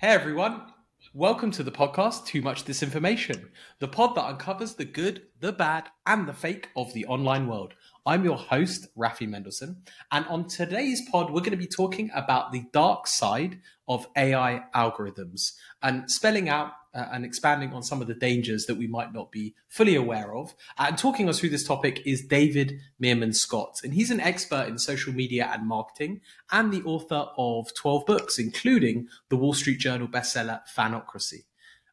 Hey everyone, welcome to the podcast Too Much Disinformation, the pod that uncovers the good, the bad, and the fake of the online world. I'm your host, Rafi Mendelsohn, and on today's pod, we're going to be talking about the dark side of AI algorithms and spelling out uh, and expanding on some of the dangers that we might not be fully aware of. Uh, and talking us through this topic is David Meerman Scott, and he's an expert in social media and marketing and the author of 12 books, including the Wall Street Journal bestseller Fanocracy.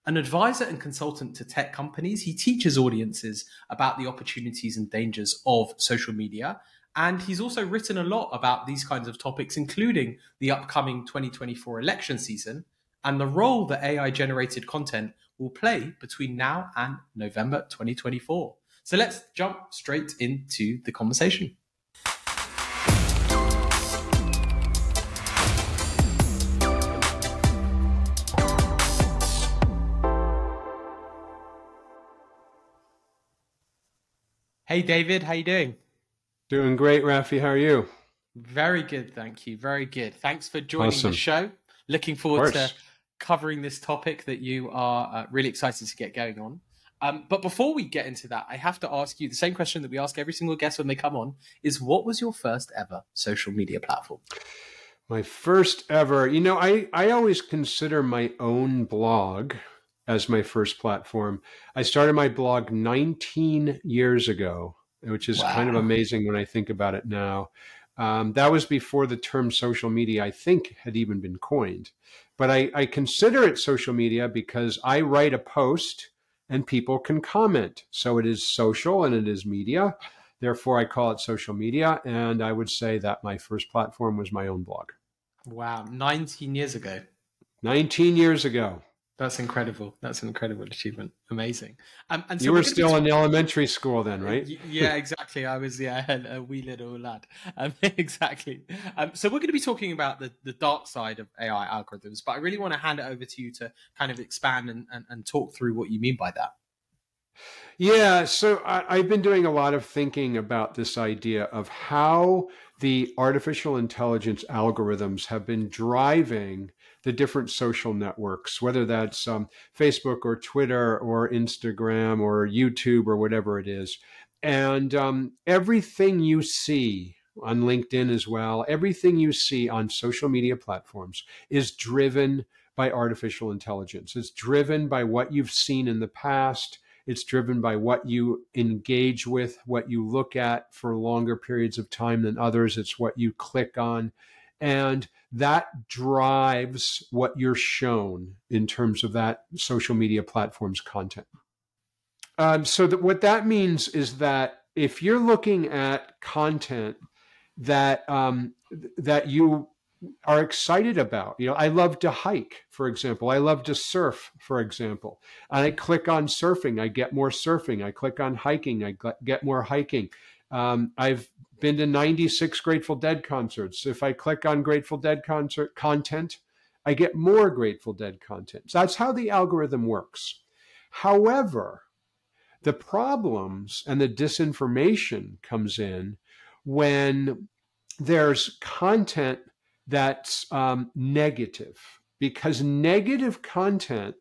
An advisor and consultant to tech companies, he teaches audiences about the opportunities and dangers of social media. And he's also written a lot about these kinds of topics, including the upcoming 2024 election season and the role that AI generated content will play between now and November 2024. So let's jump straight into the conversation. Hey David, how you doing? Doing great, Rafi. How are you? Very good, thank you. Very good. Thanks for joining awesome. the show. Looking forward to covering this topic that you are uh, really excited to get going on. Um, but before we get into that, I have to ask you the same question that we ask every single guest when they come on: is what was your first ever social media platform? My first ever, you know, I I always consider my own blog as my first platform. I started my blog 19 years ago, which is wow. kind of amazing when I think about it now. Um, that was before the term social media, I think, had even been coined. But I, I consider it social media because I write a post and people can comment. So it is social and it is media. Therefore, I call it social media. And I would say that my first platform was my own blog. Wow, 19 years ago. 19 years ago. That's incredible. That's an incredible achievement. Amazing. Um, and so you were still in the elementary school then, right? Yeah, exactly. I was yeah a wee little lad. Um, exactly. Um, so we're going to be talking about the, the dark side of AI algorithms, but I really want to hand it over to you to kind of expand and, and, and talk through what you mean by that. Yeah, so I, have been doing a lot of thinking about this idea of how the artificial intelligence algorithms have been driving the different social networks, whether that's um, Facebook or Twitter or Instagram or YouTube or whatever it is. And um, everything you see on LinkedIn as well, everything you see on social media platforms is driven by artificial intelligence. It's driven by what you've seen in the past. It's driven by what you engage with, what you look at for longer periods of time than others. It's what you click on. And that drives what you're shown in terms of that social media platform's content. Um, so that what that means is that if you're looking at content that um, that you are excited about, you know, I love to hike, for example. I love to surf, for example. And I click on surfing, I get more surfing. I click on hiking, I get more hiking. Um, I've been to 96 Grateful Dead concerts. If I click on Grateful Dead concert content, I get more Grateful Dead content. So that's how the algorithm works. However, the problems and the disinformation comes in when there's content that's um, negative, because negative content,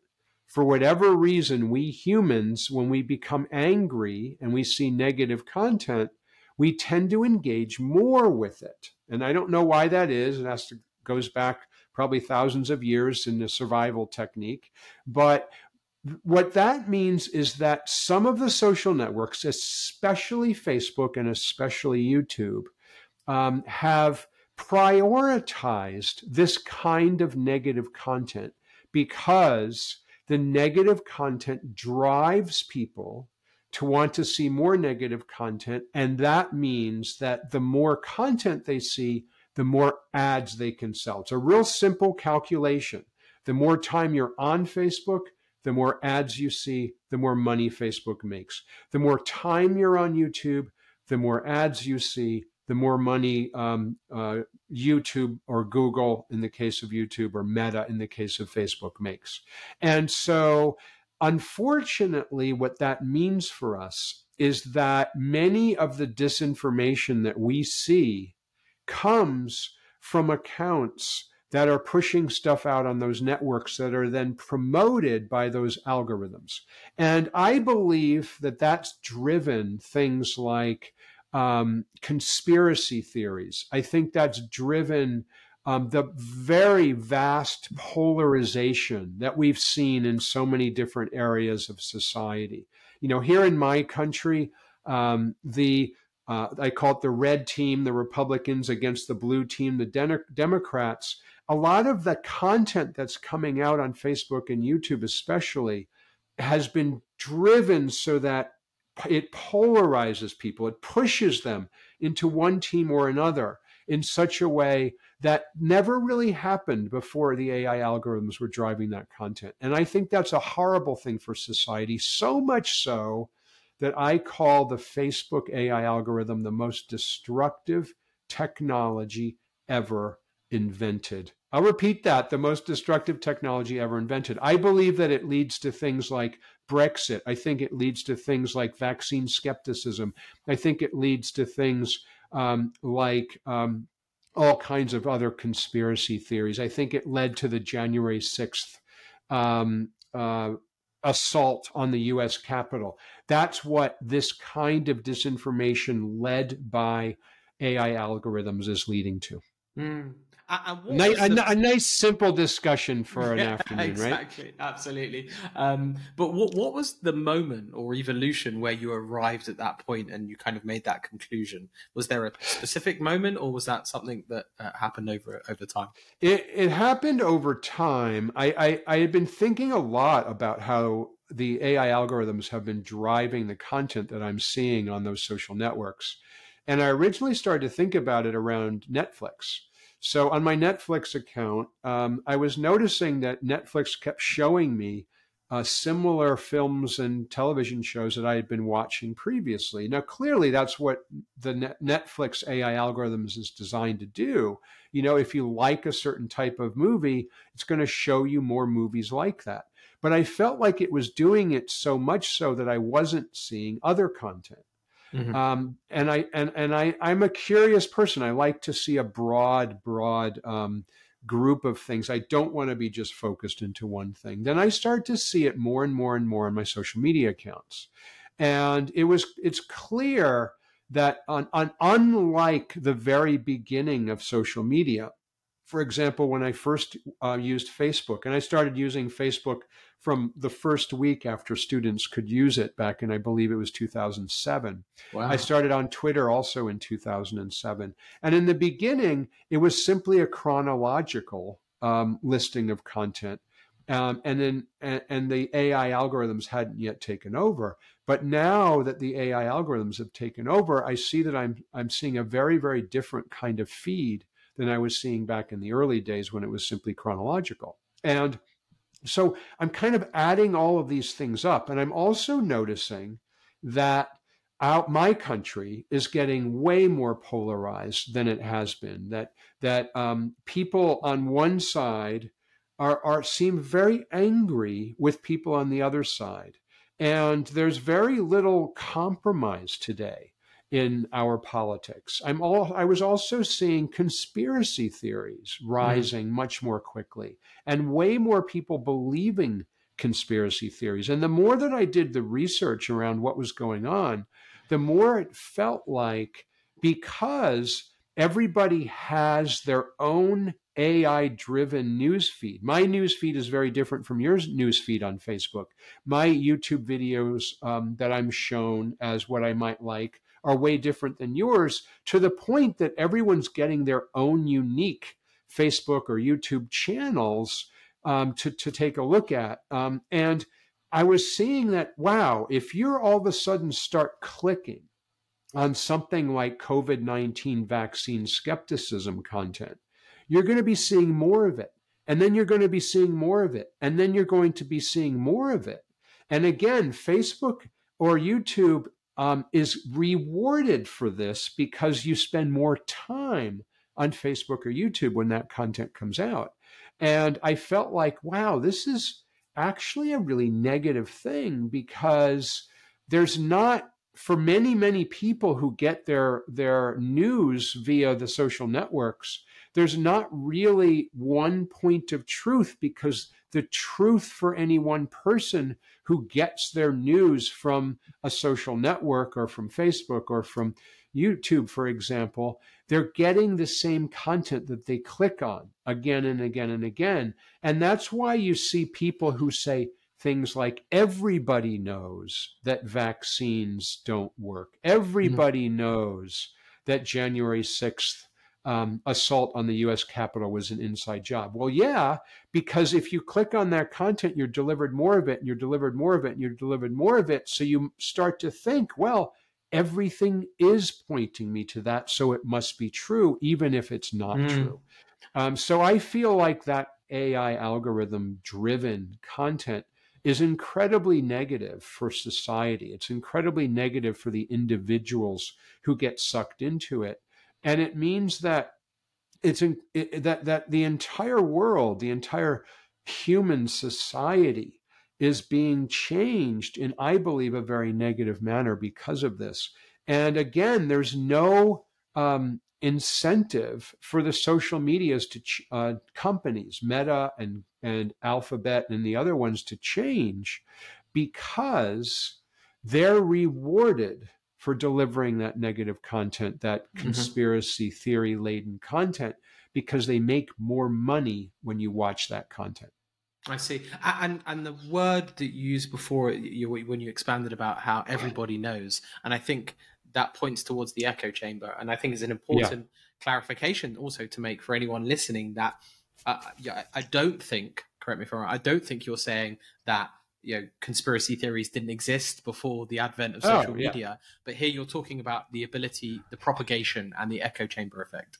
for whatever reason, we humans, when we become angry and we see negative content, we tend to engage more with it. And I don't know why that is. It has to, goes back probably thousands of years in the survival technique. But what that means is that some of the social networks, especially Facebook and especially YouTube, um, have prioritized this kind of negative content because the negative content drives people to want to see more negative content. And that means that the more content they see, the more ads they can sell. It's a real simple calculation. The more time you're on Facebook, the more ads you see, the more money Facebook makes. The more time you're on YouTube, the more ads you see, the more money um, uh, YouTube or Google, in the case of YouTube, or Meta, in the case of Facebook, makes. And so Unfortunately, what that means for us is that many of the disinformation that we see comes from accounts that are pushing stuff out on those networks that are then promoted by those algorithms. And I believe that that's driven things like um, conspiracy theories. I think that's driven um, the very vast polarization that we've seen in so many different areas of society. You know, here in my country, um, the uh, I call it the red team, the Republicans against the blue team, the De- Democrats. A lot of the content that's coming out on Facebook and YouTube, especially, has been driven so that it polarizes people, it pushes them into one team or another in such a way that never really happened before the AI algorithms were driving that content. And I think that's a horrible thing for society, so much so that I call the Facebook AI algorithm the most destructive technology ever invented. I'll repeat that the most destructive technology ever invented. I believe that it leads to things like Brexit. I think it leads to things like vaccine skepticism. I think it leads to things um, like um, all kinds of other conspiracy theories. I think it led to the January 6th um, uh, assault on the US Capitol. That's what this kind of disinformation led by AI algorithms is leading to. Mm. Nice, the... a, a, nice simple discussion for an yeah, afternoon, exactly, right? Exactly, absolutely. Um, but what what was the moment or evolution where you arrived at that point and you kind of made that conclusion? Was there a specific moment, or was that something that uh, happened over over time? It it happened over time. I, I I had been thinking a lot about how the AI algorithms have been driving the content that I'm seeing on those social networks. And I originally started to think about it around Netflix. So on my Netflix account, um, I was noticing that Netflix kept showing me uh, similar films and television shows that I had been watching previously. Now, clearly, that's what the Net- Netflix AI algorithms is designed to do. You know, if you like a certain type of movie, it's going to show you more movies like that. But I felt like it was doing it so much so that I wasn't seeing other content. Mm-hmm. Um, and I and and I I'm a curious person. I like to see a broad broad um, group of things. I don't want to be just focused into one thing. Then I start to see it more and more and more on my social media accounts, and it was it's clear that on, on unlike the very beginning of social media, for example, when I first uh, used Facebook, and I started using Facebook from the first week after students could use it back in, I believe it was 2007. Wow. I started on Twitter also in 2007. And in the beginning, it was simply a chronological um, listing of content. Um, and then and, and, the AI algorithms hadn't yet taken over. But now that the AI algorithms have taken over, I see that I'm I'm seeing a very very different kind of feed than I was seeing back in the early days when it was simply chronological. And so I'm kind of adding all of these things up. And I'm also noticing that out my country is getting way more polarized than it has been. That that um, people on one side are, are seem very angry with people on the other side, and there's very little compromise today in our politics. I'm all I was also seeing conspiracy theories mm-hmm. rising mm. much more quickly and way more people believing conspiracy theories. And the more that I did the research around what was going on, the more it felt like because everybody has their own AI driven news feed. My news feed is very different from your news feed on Facebook. My YouTube videos um, that I'm shown as what I might like are way different than yours to the point that everyone's getting their own unique Facebook or YouTube channels um, to, to take a look at. Um, and I was seeing that, wow, if you're all of a sudden start clicking on something like COVID 19 vaccine skepticism content, you're going to be seeing more of it. And then you're going to be seeing more of it. And then you're going to be seeing more of it. And again, Facebook or YouTube um, is rewarded for this because you spend more time on Facebook or YouTube when that content comes out. And I felt like, wow, this is actually a really negative thing because there's not for many many people who get their their news via the social networks there's not really one point of truth because the truth for any one person who gets their news from a social network or from Facebook or from YouTube, for example, they're getting the same content that they click on again and again and again. And that's why you see people who say things like everybody knows that vaccines don't work, everybody mm-hmm. knows that January 6th um, assault on the US Capitol was an inside job. Well, yeah, because if you click on that content, you're delivered more of it, and you're delivered more of it, and you're delivered more of it. So you start to think, well, everything is pointing me to that. So it must be true, even if it's not mm. true. Um, so I feel like that AI algorithm driven content is incredibly negative for society. It's incredibly negative for the individuals who get sucked into it and it means that it's in, it, that that the entire world, the entire human society is being changed in, I believe, a very negative manner because of this. And again, there's no um, incentive for the social medias to ch- uh, companies, Meta and and Alphabet and the other ones to change because they're rewarded for delivering that negative content, that mm-hmm. conspiracy mm-hmm. theory laden content, because they make more money when you watch that content. I see, and and the word that you used before you, when you expanded about how everybody knows, and I think that points towards the echo chamber, and I think is an important yeah. clarification also to make for anyone listening that uh, I don't think, correct me if I'm wrong, I don't think you're saying that you know conspiracy theories didn't exist before the advent of oh, social oh, yeah. media but here you're talking about the ability the propagation and the echo chamber effect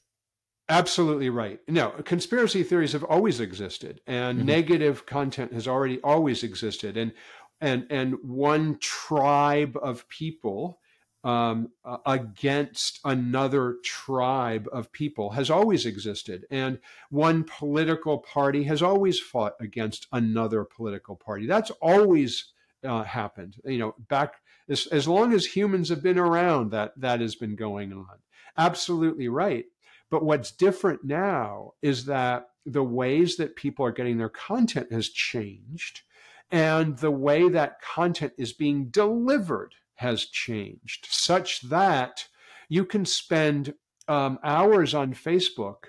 absolutely right no conspiracy theories have always existed and mm-hmm. negative content has already always existed and and and one tribe of people um, against another tribe of people has always existed. And one political party has always fought against another political party. That's always uh, happened. You know, back as, as long as humans have been around, that, that has been going on. Absolutely right. But what's different now is that the ways that people are getting their content has changed and the way that content is being delivered has changed such that you can spend um, hours on Facebook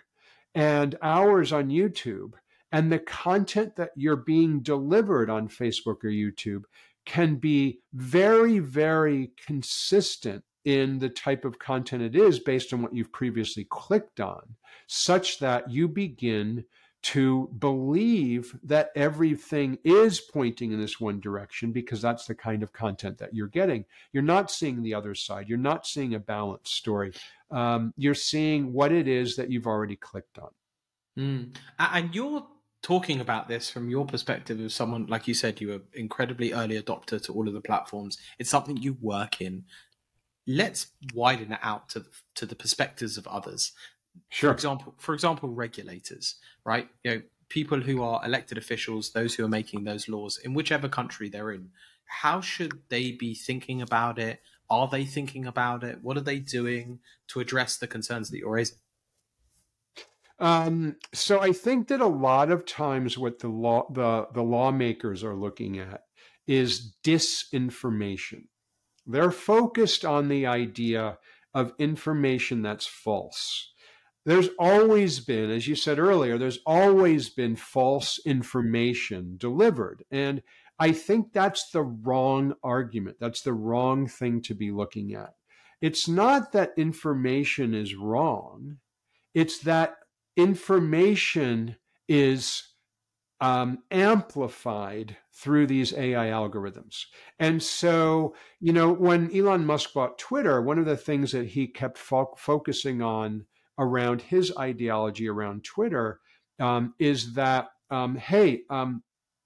and hours on YouTube, and the content that you're being delivered on Facebook or YouTube can be very, very consistent in the type of content it is based on what you've previously clicked on, such that you begin to believe that everything is pointing in this one direction because that's the kind of content that you're getting. You're not seeing the other side. You're not seeing a balanced story. Um, you're seeing what it is that you've already clicked on. Mm. And you're talking about this from your perspective of someone, like you said, you were incredibly early adopter to all of the platforms. It's something you work in. Let's widen it out to to the perspectives of others. Sure. For example, for example, regulators, right? You know, people who are elected officials, those who are making those laws in whichever country they're in. How should they be thinking about it? Are they thinking about it? What are they doing to address the concerns that you're raising? Um, so I think that a lot of times what the law the, the lawmakers are looking at is disinformation. They're focused on the idea of information that's false there's always been, as you said earlier, there's always been false information delivered. And I think that's the wrong argument. That's the wrong thing to be looking at. It's not that information is wrong, it's that information is um, amplified through these AI algorithms. And so, you know, when Elon Musk bought Twitter, one of the things that he kept fo- focusing on around his ideology around Twitter um, is that, um, hey, um,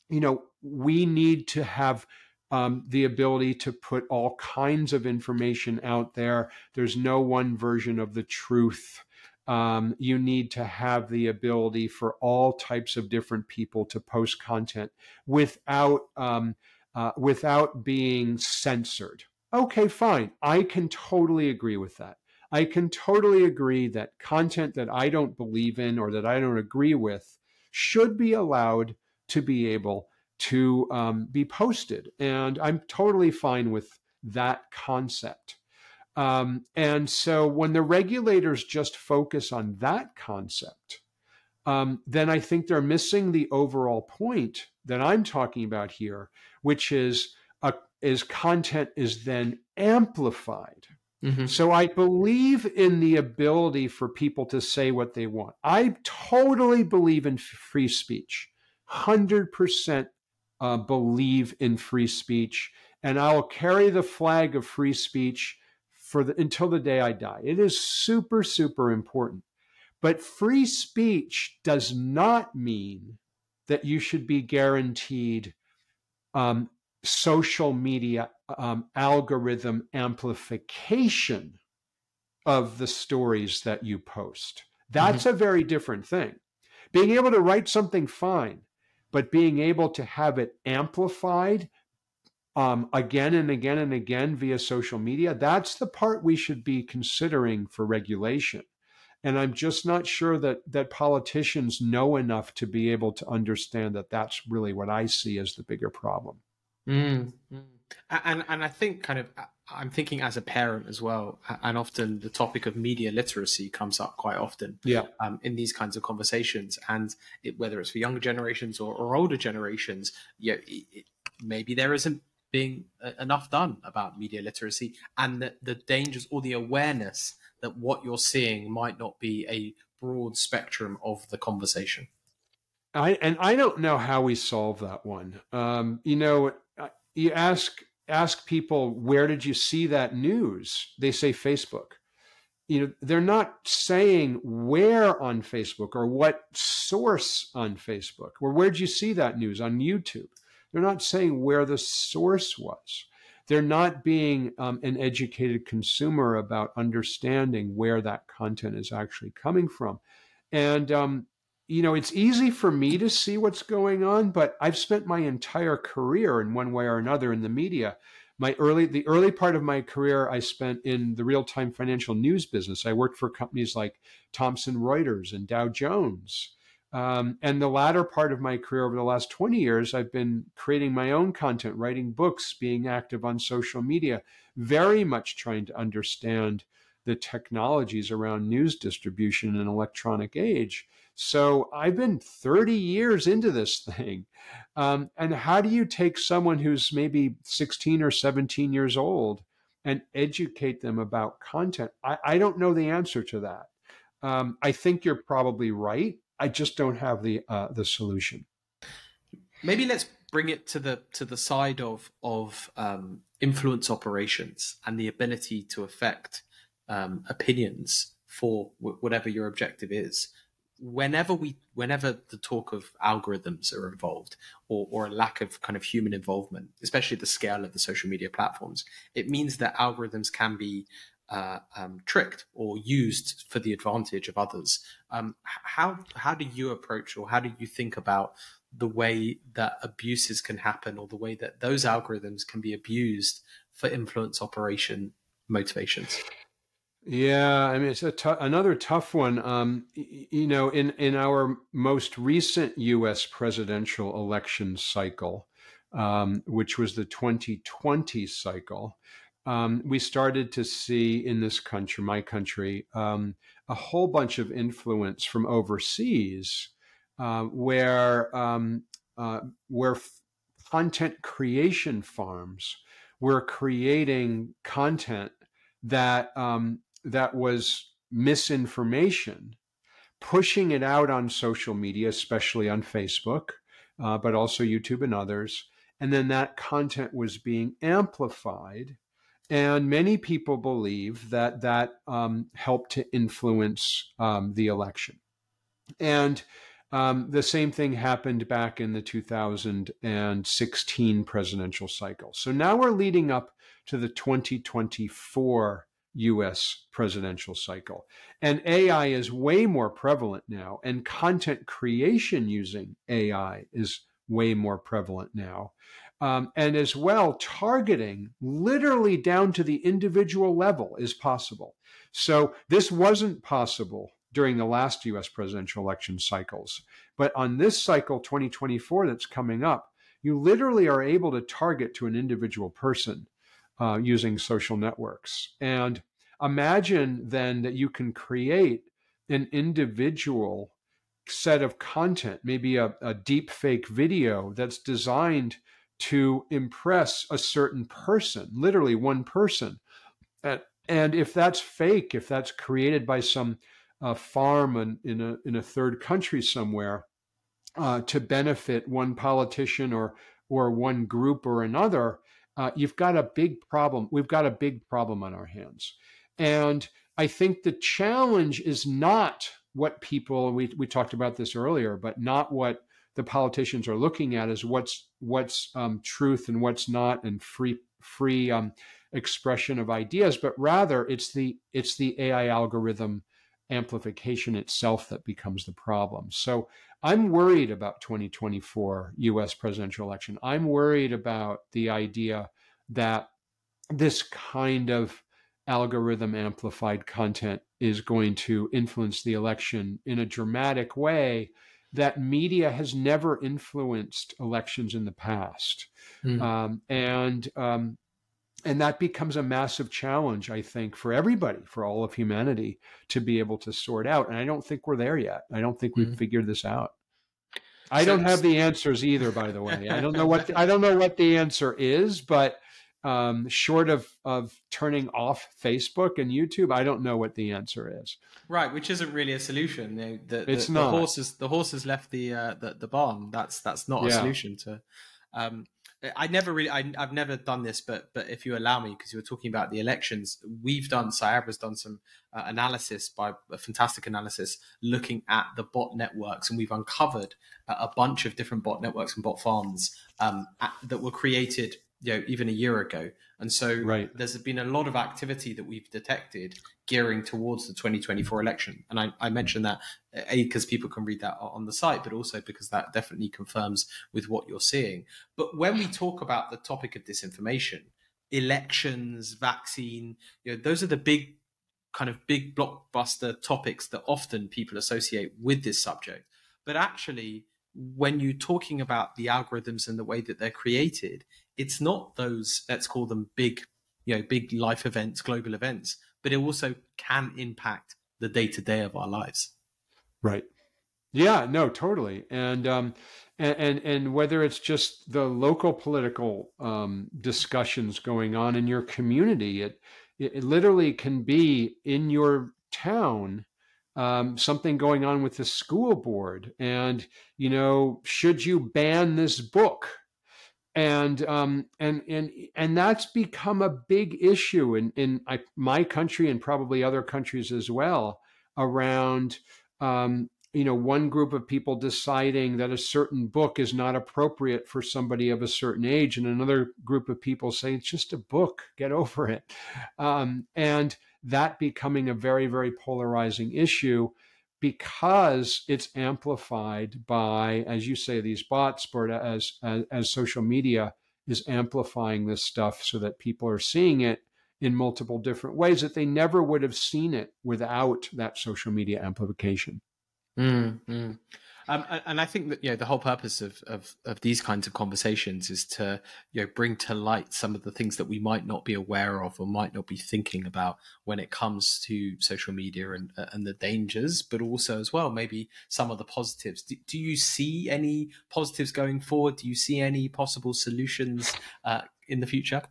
you know, we need to have um, the ability to put all kinds of information out there. There's no one version of the truth. Um, you need to have the ability for all types of different people to post content without um, uh, without being censored. Okay, fine. I can totally agree with that. I can totally agree that content that I don't believe in or that I don't agree with should be allowed to be able to um, be posted. And I'm totally fine with that concept. Um, and so when the regulators just focus on that concept, um, then I think they're missing the overall point that I'm talking about here, which is a, is content is then amplified. Mm-hmm. So I believe in the ability for people to say what they want. I totally believe in free speech. 100% uh, believe in free speech and I will carry the flag of free speech for the, until the day I die. It is super super important. But free speech does not mean that you should be guaranteed um, social media um, algorithm amplification of the stories that you post. That's mm-hmm. a very different thing. Being able to write something fine, but being able to have it amplified um, again and again and again via social media, that's the part we should be considering for regulation. And I'm just not sure that that politicians know enough to be able to understand that that's really what I see as the bigger problem. Mm. And and I think kind of I'm thinking as a parent as well, and often the topic of media literacy comes up quite often. Yeah. Um, in these kinds of conversations, and it, whether it's for younger generations or, or older generations, yeah, it, maybe there isn't being uh, enough done about media literacy and the, the dangers or the awareness that what you're seeing might not be a broad spectrum of the conversation. I and I don't know how we solve that one. Um, you know, you ask ask people where did you see that news? They say Facebook. You know, they're not saying where on Facebook or what source on Facebook or where'd you see that news on YouTube. They're not saying where the source was they're not being um, an educated consumer about understanding where that content is actually coming from. And, um, you know, it's easy for me to see what's going on, but I've spent my entire career in one way or another in the media. My early, the early part of my career, I spent in the real time financial news business. I worked for companies like Thomson Reuters and Dow Jones. Um, and the latter part of my career over the last 20 years, I've been creating my own content, writing books, being active on social media, very much trying to understand the technologies around news distribution in an electronic age. So I've been 30 years into this thing. Um, and how do you take someone who's maybe 16 or 17 years old and educate them about content? I, I don't know the answer to that. Um, I think you're probably right. I just don't have the uh, the solution. Maybe let's bring it to the to the side of of um, influence operations and the ability to affect um, opinions for w- whatever your objective is. Whenever we, whenever the talk of algorithms are involved, or, or a lack of kind of human involvement, especially the scale of the social media platforms, it means that algorithms can be uh, um, tricked or used for the advantage of others. Um, how how do you approach or how do you think about the way that abuses can happen or the way that those algorithms can be abused for influence operation motivations? Yeah, I mean it's a t- another tough one. Um, you know, in in our most recent U.S. presidential election cycle, um, which was the 2020 cycle, um, we started to see in this country, my country, um, a whole bunch of influence from overseas, uh, where um, uh, where f- content creation farms were creating content that um, that was misinformation, pushing it out on social media, especially on Facebook, uh, but also YouTube and others, and then that content was being amplified and many people believe that that um, helped to influence um, the election. And um, the same thing happened back in the 2016 presidential cycle. So now we're leading up to the 2024 US presidential cycle. And AI is way more prevalent now, and content creation using AI is way more prevalent now. Um, and as well, targeting literally down to the individual level is possible. So this wasn't possible during the last US presidential election cycles. But on this cycle, 2024, that's coming up, you literally are able to target to an individual person uh, using social networks. And imagine then that you can create an individual set of content, maybe a, a deep fake video that's designed to impress a certain person, literally one person. And, and if that's fake, if that's created by some uh, farm in, in, a, in a third country somewhere uh, to benefit one politician or, or one group or another, uh, you've got a big problem. We've got a big problem on our hands. And I think the challenge is not what people, we, we talked about this earlier, but not what the politicians are looking at is what's what's um, truth and what's not, and free free um, expression of ideas. But rather, it's the it's the AI algorithm amplification itself that becomes the problem. So I'm worried about 2024 U.S. presidential election. I'm worried about the idea that this kind of algorithm amplified content is going to influence the election in a dramatic way that media has never influenced elections in the past. Mm. Um, and um, and that becomes a massive challenge, I think, for everybody, for all of humanity to be able to sort out. And I don't think we're there yet. I don't think we've mm. figured this out. I don't have the answers either, by the way. I don't know what the, I don't know what the answer is, but um, short of of turning off Facebook and YouTube, I don't know what the answer is. Right, which isn't really a solution. The, the, it's the, not. The horses the horses left the uh, the, the barn. That's that's not a solution to. Um, I never really, I, have never done this, but but if you allow me, because you were talking about the elections, we've done, Cyabra's done some uh, analysis by a fantastic analysis looking at the bot networks, and we've uncovered a bunch of different bot networks and bot farms um, at, that were created you know even a year ago. And so right. there's been a lot of activity that we've detected gearing towards the 2024 election. And i, I mentioned that a because people can read that on the site but also because that definitely confirms with what you're seeing. But when we talk about the topic of disinformation elections vaccine you know those are the big kind of big blockbuster topics that often people associate with this subject. But actually when you're talking about the algorithms and the way that they're created, it's not those let's call them big, you know, big life events, global events, but it also can impact the day to day of our lives. Right. Yeah. No. Totally. And um, and and, and whether it's just the local political um, discussions going on in your community, it it literally can be in your town um, something going on with the school board and you know should you ban this book and um, and and and that's become a big issue in in my country and probably other countries as well around um, you know one group of people deciding that a certain book is not appropriate for somebody of a certain age and another group of people saying it's just a book. Get over it. Um, and that becoming a very, very polarizing issue because it's amplified by, as you say, these bots, but as, as, as social media is amplifying this stuff so that people are seeing it in multiple different ways that they never would have seen it without that social media amplification. Mm, um, and I think that you know the whole purpose of, of, of these kinds of conversations is to you know bring to light some of the things that we might not be aware of or might not be thinking about when it comes to social media and uh, and the dangers, but also as well maybe some of the positives. Do, do you see any positives going forward? Do you see any possible solutions uh, in the future?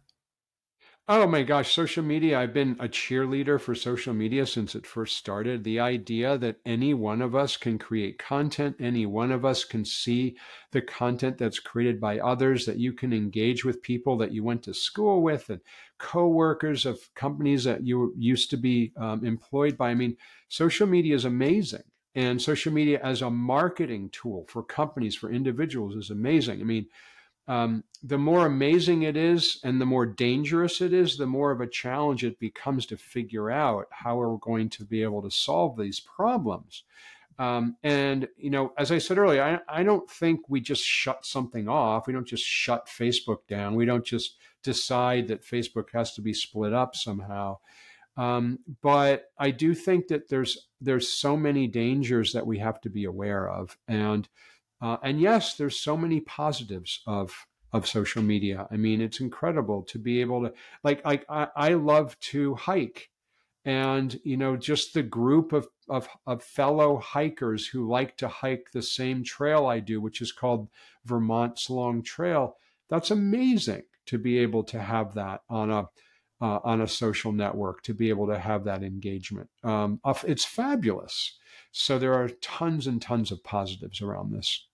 Oh my gosh, social media. I've been a cheerleader for social media since it first started. The idea that any one of us can create content, any one of us can see the content that's created by others, that you can engage with people that you went to school with and coworkers of companies that you used to be um, employed by. I mean, social media is amazing. And social media as a marketing tool for companies, for individuals is amazing. I mean, um, the more amazing it is and the more dangerous it is, the more of a challenge it becomes to figure out how we're going to be able to solve these problems. Um, and you know, as I said earlier, I, I don't think we just shut something off. We don't just shut Facebook down. We don't just decide that Facebook has to be split up somehow. Um, but I do think that there's there's so many dangers that we have to be aware of, and uh, and yes, there's so many positives of of social media. I mean, it's incredible to be able to like like I, I love to hike, and you know just the group of, of of fellow hikers who like to hike the same trail I do, which is called Vermont's Long Trail. That's amazing to be able to have that on a uh, on a social network to be able to have that engagement. Um, it's fabulous. So there are tons and tons of positives around this.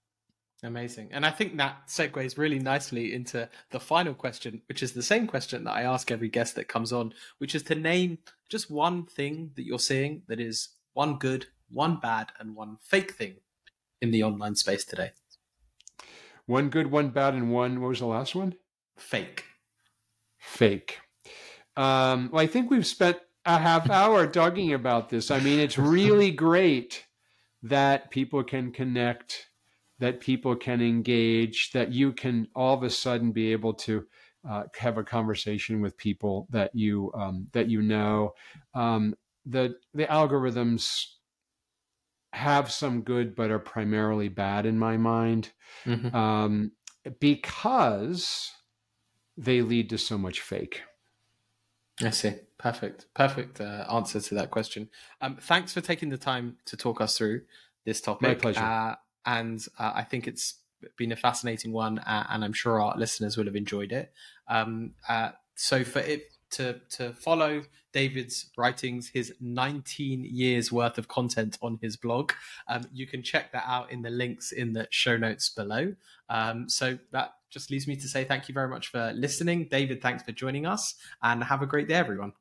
Amazing. And I think that segues really nicely into the final question, which is the same question that I ask every guest that comes on, which is to name just one thing that you're seeing that is one good, one bad, and one fake thing in the online space today. One good, one bad, and one, what was the last one? Fake. Fake. Um, well, I think we've spent a half hour talking about this. I mean, it's really great that people can connect, that people can engage, that you can all of a sudden be able to uh, have a conversation with people that you um, that you know. Um, the the algorithms have some good, but are primarily bad in my mind, mm-hmm. um, because they lead to so much fake. I see. Perfect. Perfect uh, answer to that question. Um, thanks for taking the time to talk us through this topic. My pleasure. Uh, and uh, I think it's been a fascinating one, uh, and I'm sure our listeners will have enjoyed it. Um, uh, so for it to to follow David's writings, his 19 years worth of content on his blog, um, you can check that out in the links in the show notes below. Um, so that just leaves me to say thank you very much for listening. David, thanks for joining us and have a great day, everyone.